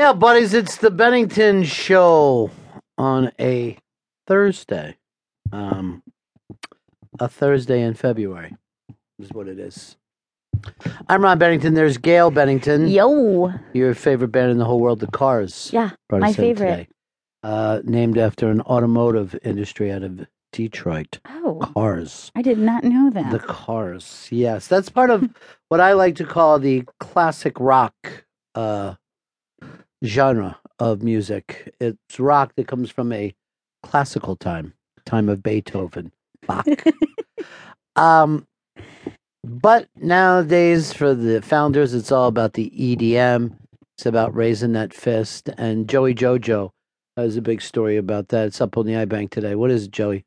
up, buddies? It's the Bennington Show on a Thursday. Um, a Thursday in February is what it is. I'm Ron Bennington. There's Gail Bennington. Yo. Your favorite band in the whole world, The Cars. Yeah, brought my us in favorite. today. Uh, named after an automotive industry out of Detroit. Oh, Cars. I did not know that. The Cars. Yes, that's part of what I like to call the classic rock uh, genre of music. It's rock that comes from a classical time, time of Beethoven, Bach. um, but nowadays, for the founders, it's all about the EDM. It's about raising that fist. And Joey Jojo has a big story about that. It's up on the iBank today. What is it, Joey?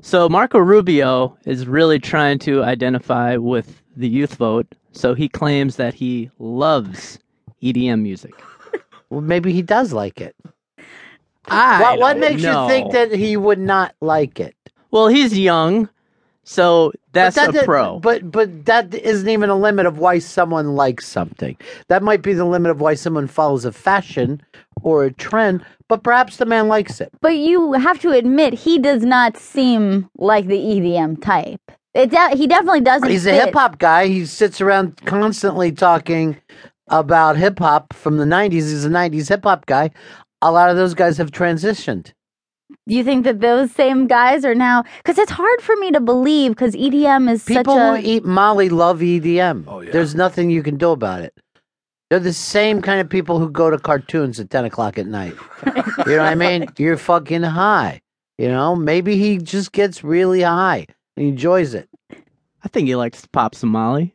So Marco Rubio is really trying to identify with the youth vote. So he claims that he loves EDM music. Well, maybe he does like it. I what what don't makes know. you think that he would not like it? Well, he's young, so that's but that, a pro. But but that isn't even a limit of why someone likes something. That might be the limit of why someone follows a fashion or a trend. But perhaps the man likes it. but you have to admit, he does not seem like the EDM type. It de- he definitely doesn't. He's a fit. hip hop guy. He sits around constantly talking about hip hop from the '90s. He's a '90s hip hop guy. A lot of those guys have transitioned. Do you think that those same guys are now? Because it's hard for me to believe. Because EDM is People such who eat Molly love EDM. Oh, yeah. There's nothing you can do about it. They're the same kind of people who go to cartoons at 10 o'clock at night. you know what I mean? You're fucking high. You know, maybe he just gets really high and enjoys it. I think he likes to Pop Somali.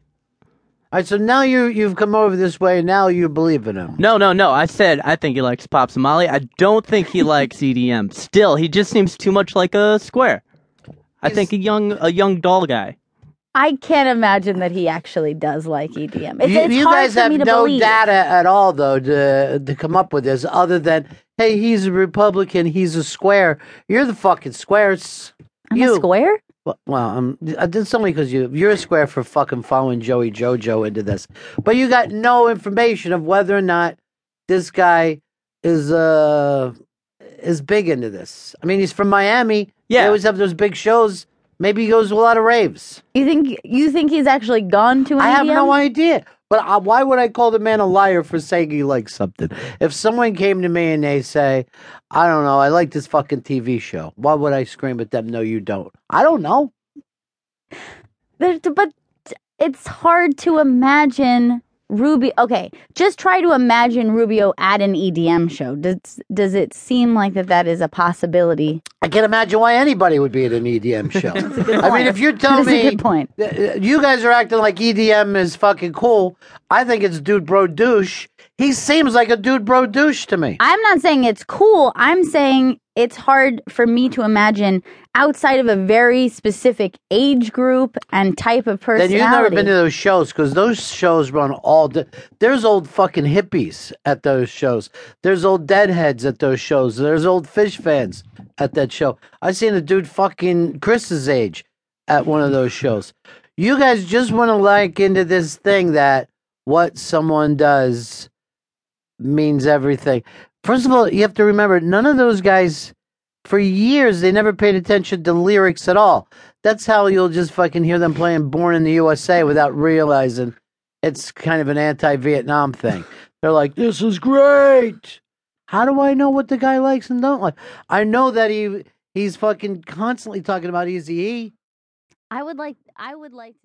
All right, so now you you've come over this way. Now you believe in him. No, no, no. I said I think he likes Pop Somali. I don't think he likes EDM. Still, he just seems too much like a square. I think a young a young doll guy. I can't imagine that he actually does like EDM. It's, you it's you hard guys for have me to no believe. data at all, though, to to come up with this, other than hey, he's a Republican, he's a square. You're the fucking squares. I'm you. a square. Well, well um, it's only because you you're a square for fucking following Joey Jojo into this, but you got no information of whether or not this guy is uh is big into this. I mean, he's from Miami. They Yeah. always have those big shows. Maybe he goes to a lot of raves. You think you think he's actually gone to an I have EDM? no idea. But uh, why would I call the man a liar for saying he likes something? If someone came to me and they say, I don't know, I like this fucking TV show, why would I scream at them, no, you don't? I don't know. But it's hard to imagine Rubio. Okay, just try to imagine Rubio at an EDM show. Does does it seem like that that is a possibility? I can't imagine why anybody would be at an EDM show. I mean, if you're telling That's a me good point. uh, you guys are acting like EDM is fucking cool, I think it's dude bro douche. He seems like a dude bro douche to me. I'm not saying it's cool. I'm saying it's hard for me to imagine outside of a very specific age group and type of Then personality. you've never been to those shows because those shows run all. Di- There's old fucking hippies at those shows. There's old deadheads at those shows. There's old Phish fans at that show. I seen a dude fucking Chris's age at one of those shows. You guys just want to like into this thing that what someone does means everything. First of all, you have to remember none of those guys for years they never paid attention to lyrics at all. That's how you'll just fucking hear them playing Born in the USA without realizing it's kind of an anti-Vietnam thing. They're like, "This is great." How do I know what the guy likes and don't like? I know that he he's fucking constantly talking about Easy E. I would like. I would like.